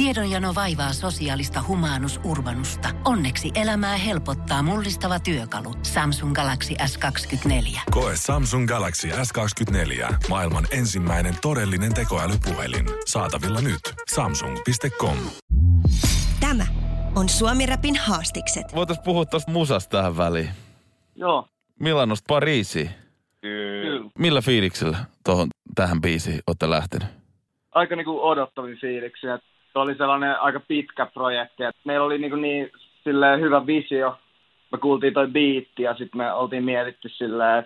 Tiedonjano vaivaa sosiaalista humanus urbanusta. Onneksi elämää helpottaa mullistava työkalu. Samsung Galaxy S24. Koe Samsung Galaxy S24. Maailman ensimmäinen todellinen tekoälypuhelin. Saatavilla nyt. Samsung.com. Tämä on Suomi Rapin haastikset. Voitaisiin puhua tuosta musasta tähän väliin. Joo, Milanosta Pariisiin. kyllä. Millä fiiliksellä tohon, tähän biisiin olette lähtenyt? Aika niinku odottavin fiiliksiä. Se oli sellainen aika pitkä projekti. Et meillä oli niinku niin silleen hyvä visio. Me kuultiin toi biitti ja sitten me oltiin mietitty silleen,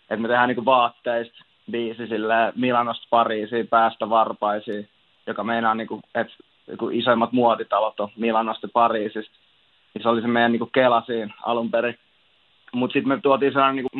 että me tehdään niinku vaatteista biisi silleen Milanosta Pariisiin, päästä varpaisiin, joka meinaa niinku, että niinku isoimmat muotitalot on Milanosta ja Pariisista. Niin se oli se meidän niinku kela siinä alun perin. Mutta sitten me tuotiin sellainen niinku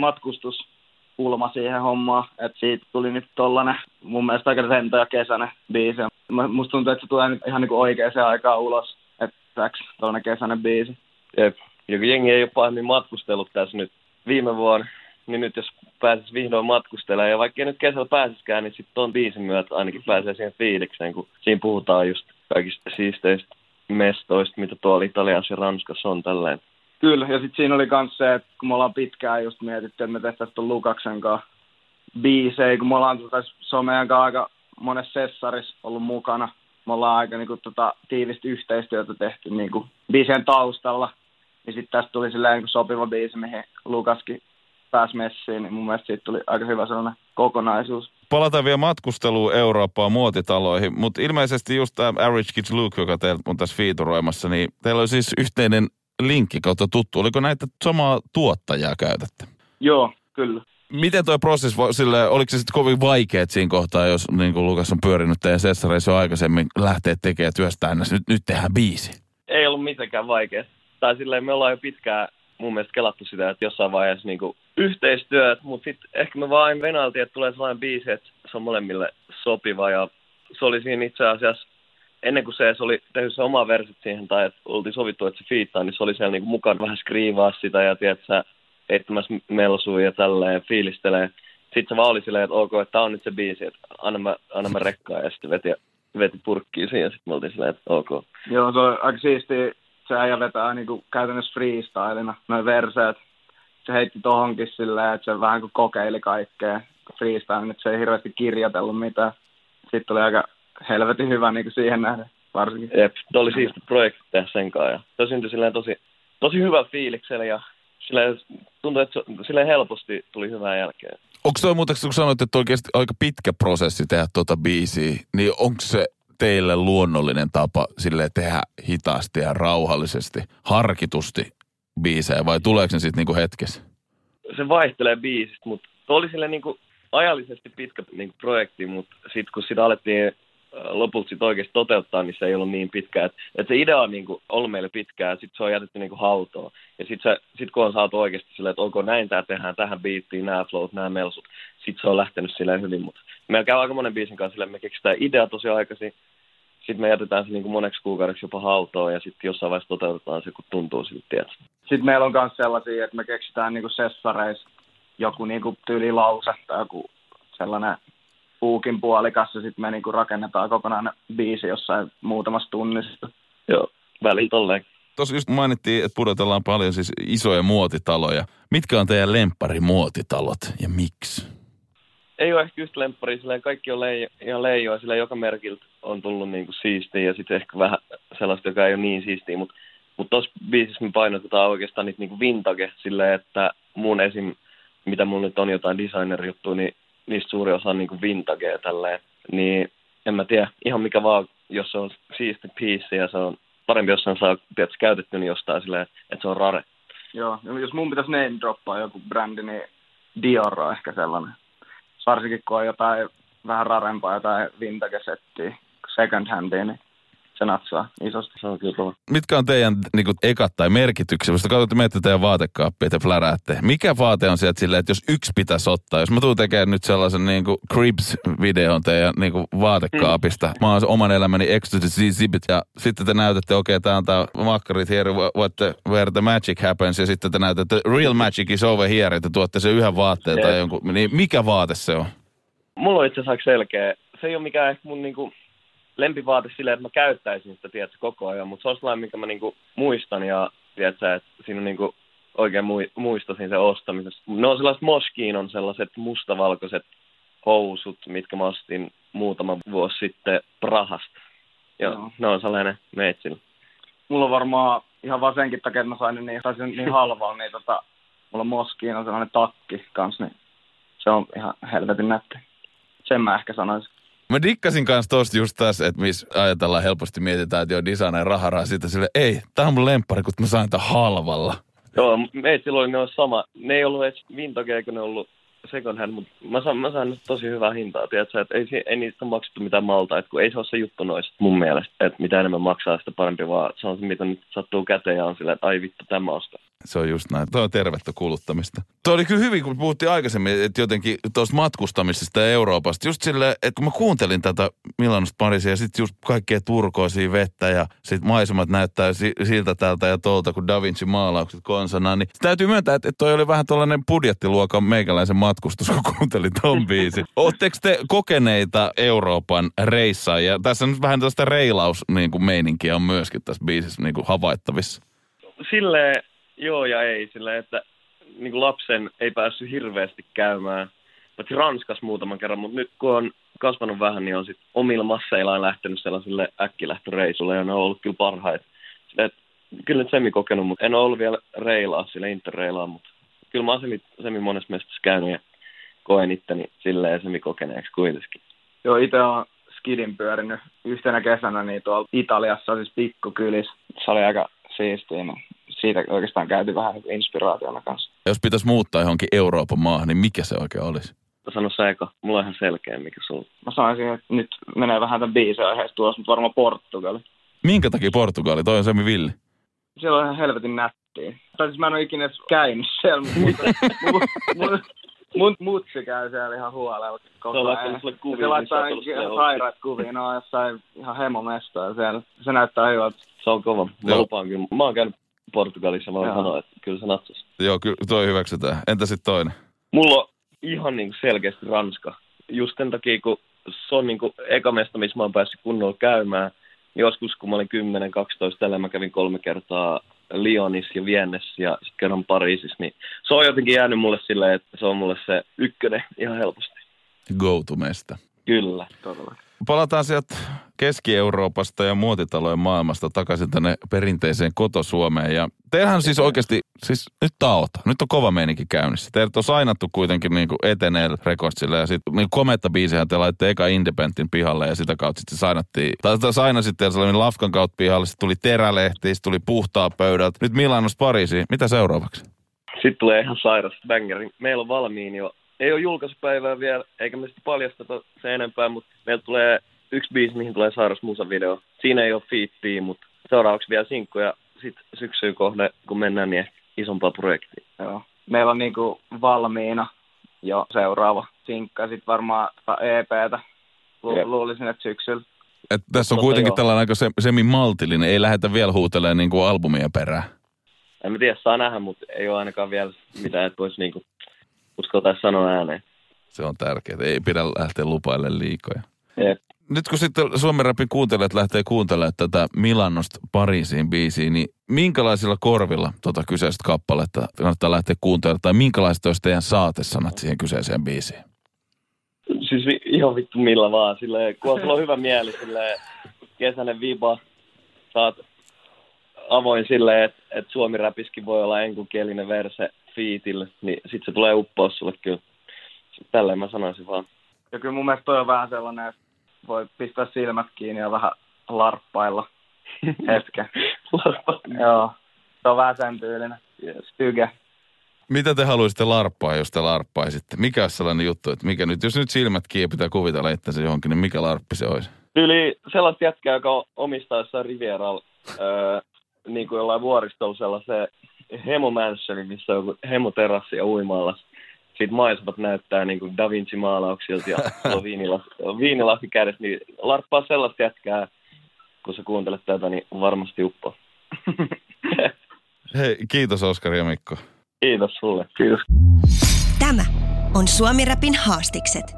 matkustuspulma siihen hommaan, että siitä tuli nyt tollanen mun mielestä aika rento ja kesäinen biisi. Musta tuntuu, että se tulee nyt ihan niinku oikeaan aikaan ulos, että tollanen kesäinen biisi. Jep. Ja kun jengi ei ole pahemmin matkustellut tässä nyt viime vuonna, niin nyt jos pääsis vihdoin matkustelemaan, ja vaikka ei nyt kesällä pääsiskään, niin sitten ton biisin myötä ainakin pääsee siihen fiilikseen, kun siinä puhutaan just kaikista siisteistä mestoista, mitä tuolla Italiassa ja Ranskassa on tälleen. Kyllä, ja sitten siinä oli myös se, että kun me ollaan pitkään just mietitty, että me tehtäisiin tuon Lukaksen kanssa biisejä, kun me ollaan tota someen kanssa aika monessa sessarissa ollut mukana. Me ollaan aika niinku, tota, tiivistä yhteistyötä tehty niinku, biisien taustalla. Niin sitten tästä tuli silleen niinku, sopiva biisi, mihin Lukaskin pääsi messiin, niin mun mielestä siitä tuli aika hyvä sellainen kokonaisuus. Palataan vielä matkusteluun Eurooppaan muotitaloihin, mutta ilmeisesti just tämä Average Kids Luke, joka teillä on tässä fiituroimassa, niin teillä on siis yhteinen linkki kautta tuttu. Oliko näitä samaa tuottajaa käytätte? Joo, kyllä. Miten tuo prosessi, sille, oliko se sitten kovin vaikea siinä kohtaa, jos niin kuin Lukas on pyörinyt teidän sessareissa jo aikaisemmin, lähtee tekemään työstään, nyt, nyt tehdään biisi? Ei ollut mitenkään vaikea. Tai silleen me ollaan jo pitkään mun mielestä kelattu sitä, että jossain vaiheessa niinku yhteistyöt, mutta sitten ehkä me vaan venailtiin, että tulee sellainen biisi, että se on molemmille sopiva ja se oli siinä itse asiassa ennen kuin se, se oli tehnyt se oma versit siihen tai että oltiin sovittu, että se fiittaa, niin se oli siellä niinku mukana vähän skriivaa sitä ja tiedät sä, heittämässä melsua ja tälleen fiilistelee. Sitten se vaan oli silleen, että ok, että tää on nyt se biisi, että anna mä, anna mä rekkaa ja sitten veti, veti purkkiin siihen ja sitten me oltiin silleen, että ok. Joo, se on aika siistiä. Se äijä vetää niinku käytännössä freestylina noin verseet. Se heitti tohonkin silleen, että se vähän kuin kokeili kaikkea freestyle, että se ei hirveästi kirjoitellut mitään. Sitten tuli aika helvetin hyvä niinku siihen nähden varsinkin. Jep, se oli siisti projekti tehdä sen kanssa. Ja se syntyi silleen tosi, tosi hyvä fiiliksellä ja silleen, tuntui, että silleen helposti tuli hyvää jälkeen. Onko toi muuten, kun sanoit, että oikeasti aika pitkä prosessi tehdä tuota biisiä, niin onko se teille luonnollinen tapa sille tehdä hitaasti ja rauhallisesti, harkitusti biisejä vai tuleeko ne sitten niinku hetkessä? Se vaihtelee biisistä, mutta se oli silleen niin kuin ajallisesti pitkä niin kuin projekti, mutta sitten kun sitä alettiin lopulta sit oikeasti toteuttaa, niin se ei ollut niin pitkä. Et, et se idea on niin kuin ollut meille pitkään, sitten se on jätetty niin kuin hautoon. Ja sitten sit kun on saatu oikeasti silleen, että ok, näin tämä tehdään, tähän biittiin, nämä flowt, nämä melsut, sitten se on lähtenyt silleen hyvin. Mutta meillä käy aika monen biisin kanssa silleen, me keksitään idea tosi aikaisin, sitten me jätetään se niin kuin moneksi kuukaudeksi jopa hautoon ja sitten jossain vaiheessa toteutetaan se, kun tuntuu siltä. Sitten meillä on myös sellaisia, että me keksitään niinku sessareissa joku niinku tyyli lause tai joku sellainen puukin puolikas ja sitten me niinku rakennetaan kokonainen biisi jossain muutamassa tunnissa. Joo, väliin tolleen. Tuossa just mainittiin, että pudotellaan paljon siis isoja muotitaloja. Mitkä on teidän lempparimuotitalot ja miksi? ei ole ehkä just lemppari, silleen kaikki on leijo, ihan leijoa, sillä joka merkiltä on tullut niinku siistiä ja sitten ehkä vähän sellaista, joka ei ole niin siistiä, mutta mut tuossa biisissä me painotetaan oikeastaan niitä niinku vintage silleen, että mun esim, mitä mun nyt on jotain designer-juttuja, niin niistä suuri osa on niinku vintagea tälleen, niin en mä tiedä, ihan mikä vaan, jos se on siisti piece ja se on parempi, jos sen saa tiedätkö, käytetty, niin jostain silleen, että se on rare. Joo, jos mun pitäisi name droppaa joku brändi, niin Dior on ehkä sellainen. Varsinkin kun on jotain vähän rarempaa, jotain vintage-settiä, second handia, niin se natsaa isosti. Se on kyllä kova. Mitkä on teidän niin kuin, ekat tai merkityksiä? Jos te katsotte, menette teidän vaatekaappia te fläräätte. Mikä vaate on sieltä silleen, että jos yksi pitäisi ottaa, jos mä tuun tekemään nyt sellaisen niin kuin Cribs-videon teidän niin kuin, vaatekaapista. Mä oon oman elämäni ecstasy zibit ja sitten te näytätte, okei, okay, tää on tää makkarit here, what the, where the magic happens ja sitten te näytätte, real magic is over here, että tuotte sen yhden vaatteen tai Jep. jonkun. Niin mikä vaate se on? Mulla on itse asiassa selkeä. Se ei ole mikään ehkä mun niinku lempivaate silleen, että mä käyttäisin sitä, tiedätkö, koko ajan, mutta se on sellainen, minkä mä niinku muistan ja tiedätkö, että siinä on niinku oikein muistasin sen ostamisesta. Ne on sellaiset Moskiin on sellaiset mustavalkoiset housut, mitkä mä ostin muutama vuosi sitten Prahasta. Joo, no. ne on sellainen meitsin. Mulla on varmaan ihan vaan senkin takia, että mä sain niin, saisin niin halvalla, niin tota, mulla Moskiin on sellainen takki kanssa, niin se on ihan helvetin nätti. Sen mä ehkä sanoisin. Mä dikkasin kanssa tosta just tässä, että missä ajatellaan helposti, mietitään, että joo, designer raharaa siitä sille, ei, tää on mun lemppari, kun mä sain tämän halvalla. Joo, meitä silloin ne on sama. Ne ei ollut edes vintage, eikö ne ollut second hand, mutta mä saan, mä saan tosi hyvää hintaa, tiedätkö, että ei, ei niistä maksettu mitään malta, että kun ei se ole se juttu noista mun mielestä, että mitä enemmän maksaa, sitä parempi, vaan se on se, mitä nyt sattuu käteen ja on silleen, että ai vittu, tämä ostaa. Se on just näin. Tuo on tervettä kuluttamista. Tuo oli kyllä hyvin, kun puhuttiin aikaisemmin, että jotenkin tuosta matkustamisesta Euroopasta. Just silleen, että kun mä kuuntelin tätä Milanosta Parisia ja sitten just kaikkea turkoisia vettä ja sitten maisemat näyttää si- siltä täältä ja tuolta, kun Da Vinci maalaukset konsana, niin täytyy myöntää, että toi oli vähän tuollainen budjettiluokan meikäläisen matkustus, kun kuuntelin ton biisin. Oletteko te kokeneita Euroopan reissaajia? Tässä nyt vähän tästä reilaus niin kuin meininkiä on myöskin tässä biisissä niin kuin havaittavissa. Silleen joo ja ei, sillä että niin kuin lapsen ei päässyt hirveästi käymään. Paitsi Ranskas muutaman kerran, mutta nyt kun on kasvanut vähän, niin on sit omilla masseillaan lähtenyt sellaisille äkkilähtöreisulle ja ne on ollut kyllä parhaita. Sille, että, kyllä nyt semi kokenut, mutta en ole ollut vielä reilaa, sille interreilaa, mutta kyllä mä oon semi, semi monessa mestassa käynyt ja koen itteni silleen semi kokeneeksi kuitenkin. Joo, itse on skidin pyörinyt yhtenä kesänä niin tuolla Italiassa, siis pikkukylissä. Se oli aika siistiä. Niin siitä oikeastaan käyty vähän niin inspiraationa kanssa. Jos pitäisi muuttaa johonkin Euroopan maahan, niin mikä se oikein olisi? Sano sä eka. Mulla on ihan selkeä, mikä sulla Mä sanoisin, että nyt menee vähän tämän biisin aiheesta tulossa, mutta varmaan Portugali. Minkä takia Portugali? Toi on Semi Villi. Siellä on ihan helvetin nättiä. Tai siis mä en ole ikinä edes käynyt siellä, mutta mun, mun, mun mutsi käy siellä ihan huolella koko ajan. Se laittaa ihan sairaat kuvia, no jossain ihan hemomestoa siellä. Se näyttää hyvältä. Se on kova. Mä lupaan kyllä. Mä oon käynyt Portugalissa, voin sanoa, että kyllä se natsas. Joo, kyllä toi hyväksytään. Entä sitten toinen? Mulla on ihan niin kuin selkeästi Ranska. Just sen takia, kun se on niin kuin eka mesta, missä mä oon päässyt kunnolla käymään. Joskus, kun mä olin 10-12, tällä mä kävin kolme kertaa Lyonissa ja Viennessä ja sitten kerran Pariisissa, niin se on jotenkin jäänyt mulle silleen, että se on mulle se ykkönen ihan helposti. Go-to-mesta. Kyllä, todella. Palataan sieltä Keski-Euroopasta ja muotitalojen maailmasta takaisin tänne perinteiseen kotosuomeen. Ja teillähän siis oikeasti, siis nyt taota, nyt on kova meininki käynnissä. Teidät on sainattu kuitenkin niin kuin Etenel Recordsille ja sitten niin kometta biisihän te laitte eka Independentin pihalle ja sitä kautta sitten sainattiin. Tai sainasitte sellainen Lafkan kautta pihalle, sitten tuli terälehti, sitten tuli puhtaa pöydät. Nyt Milanosta Pariisiin, mitä seuraavaksi? Sitten tulee ihan sairas bangeri. Meillä on valmiin jo ei ole julkaisupäivää vielä, eikä me sitten paljasteta se enempää, mutta meillä tulee yksi biisi, mihin tulee sairas musavideo. Siinä ei ole fiittiä, mutta seuraavaksi vielä sinkku ja sitten syksyyn kohde, kun mennään, niin isompaa projektia. Joo. Meillä on niinku valmiina jo seuraava sinkka, sitten varmaan EPtä Lu- luulisin, että syksyllä. Et tässä on kuitenkin tällainen aika semi-maltillinen, ei lähdetä vielä huutelemaan niin kuin albumia perään. En mä tiedä, saa nähdä, mutta ei ole ainakaan vielä mitään, että voisi niinku uskaltaisi sanoa ääneen. Se on tärkeää, ei pidä lähteä lupaille liikoja. Jep. Nyt kun sitten Suomen rapin kuuntelijat lähtee kuuntelemaan tätä Milannosta Pariisiin biisiä, niin minkälaisilla korvilla tuota kyseistä kappaletta kannattaa lähteä kuuntelemaan, tai minkälaiset olisi teidän saatesanat siihen kyseiseen biisiin? Siis ihan vittu millä vaan, silleen, kun sulla on hyvä mieli, silleen, kesäinen viba, saat avoin silleen, että et suomi-räpiskin voi olla enkukielinen verse fiitille, niin sitten se tulee uppoa sulle kyllä. Tälleen mä sanoisin vaan. Ja kyllä mun mielestä toi on vähän sellainen, että voi pistää silmät kiinni ja vähän larppailla hetken. Joo, se on vähän sen tyylinen. Yes. Tyke. Mitä te haluaisitte larppaa, jos te larppaisitte? Mikä olisi sellainen juttu, että mikä nyt, jos nyt silmät kiinni pitää kuvitella se johonkin, niin mikä larppi se olisi? Yli sellaista jätkää, joka omistaa jossain Rivieralla, öö, niin kuin jollain vuoristolla sellaisen hemomansioni, missä on hemoterassi ja uimalla. Sitten maisemat näyttää niin kuin Da Vinci-maalauksilta ja on viinilasi kädessä, niin larppaa sellaista jätkää, kun sä kuuntelet tätä, niin varmasti uppo. Hei, kiitos Oskar ja Mikko. Kiitos sulle. Kiitos. Tämä on Suomi Rapin haastikset.